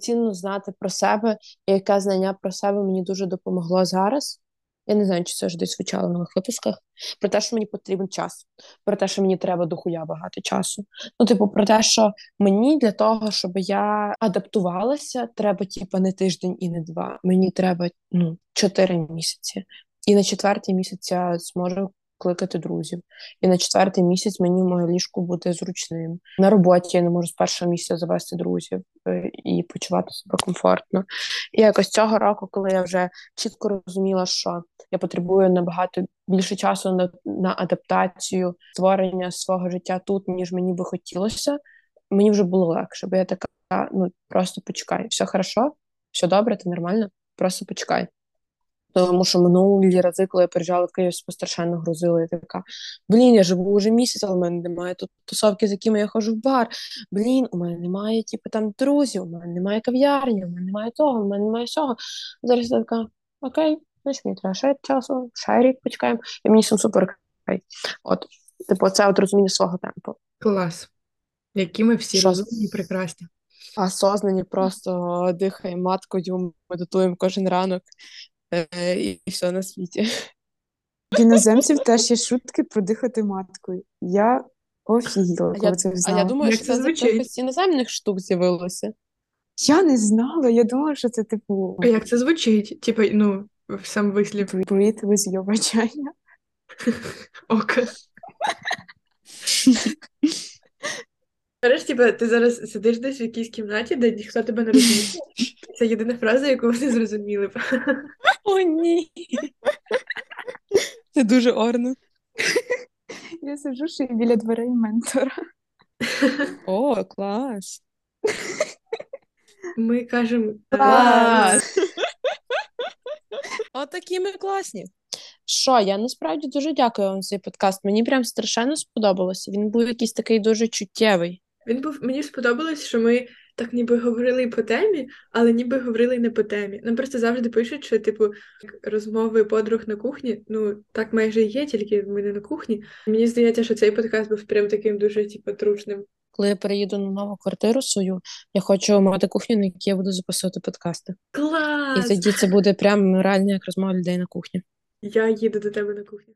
цінно знати про себе, і яке знання про себе мені дуже допомогло зараз. Я не знаю, чи це вже десь звучало в нових випусках. Про те, що мені потрібен час, про те, що мені треба дохуя багато часу. Ну, типу, про те, що мені для того, щоб я адаптувалася, треба, типу, не тиждень і не два. Мені треба ну, чотири місяці. І на четвертий місяць я зможу кликати друзів. І на четвертий місяць мені моє ліжко буде зручним. На роботі я не можу з першого місяця завести друзів е, і почувати себе комфортно. І якось цього року, коли я вже чітко розуміла, що я потребую набагато більше часу на, на адаптацію створення свого життя тут, ніж мені би хотілося, мені вже було легше, бо я така, ну просто почекай, все хорошо, все добре, ти нормально, просто почекай. Тому що минулі рази, коли я приїжджала в Київ, страшенно грузила, я така, блін, я живу вже місяць, але в мене немає тут тусовки, з якими я ходжу в бар. Блін, у мене немає, типу, там друзів, у мене немає кав'ярні, у мене немає того, у мене немає всього. Зараз я така, окей, значить мені треба ще часу, ще рік почекаємо, і мені сам супер окей. От, типу, це от розуміння свого темпу. Клас. Які ми всі Що? розумні і прекрасні. А сознані просто дихаємо маткою, медитуємо кожен ранок е, і, все на світі. В іноземців теж є шутки про дихати маткою. Я офігіла, коли я, це а знала. я думаю, Як що це це з звучить? якихось іноземних штук з'явилося. Я не знала, я думала, що це типу А як це звучить? Типа, ну, сам вислів breathe with your vagina. ока. Знаєш, типа, ти зараз сидиш десь в якійсь кімнаті, де ніхто тебе не розуміє. Це єдина фраза, яку вони зрозуміли. О, ні. Це дуже орно. Я сиджу ще біля дверей ментора. О, клас. Ми кажемо Клас. Отакі ми класні. Що, я насправді дуже дякую вам за цей подкаст. Мені прям страшенно сподобалося. Він був якийсь такий дуже чуттєвий. Він був мені сподобалось, що ми так ніби говорили по темі, але ніби говорили не по темі. Нам просто завжди пишуть, що типу розмови подруг на кухні. Ну так майже є, тільки ми не на кухні. Мені здається, що цей подкаст був прям таким дуже типу, трушним. Коли я переїду на нову квартиру свою, я хочу мати кухню, на якій я буду записувати подкасти. Клас! І тоді це буде прям реально як розмова людей на кухні. Я їду до тебе на кухню.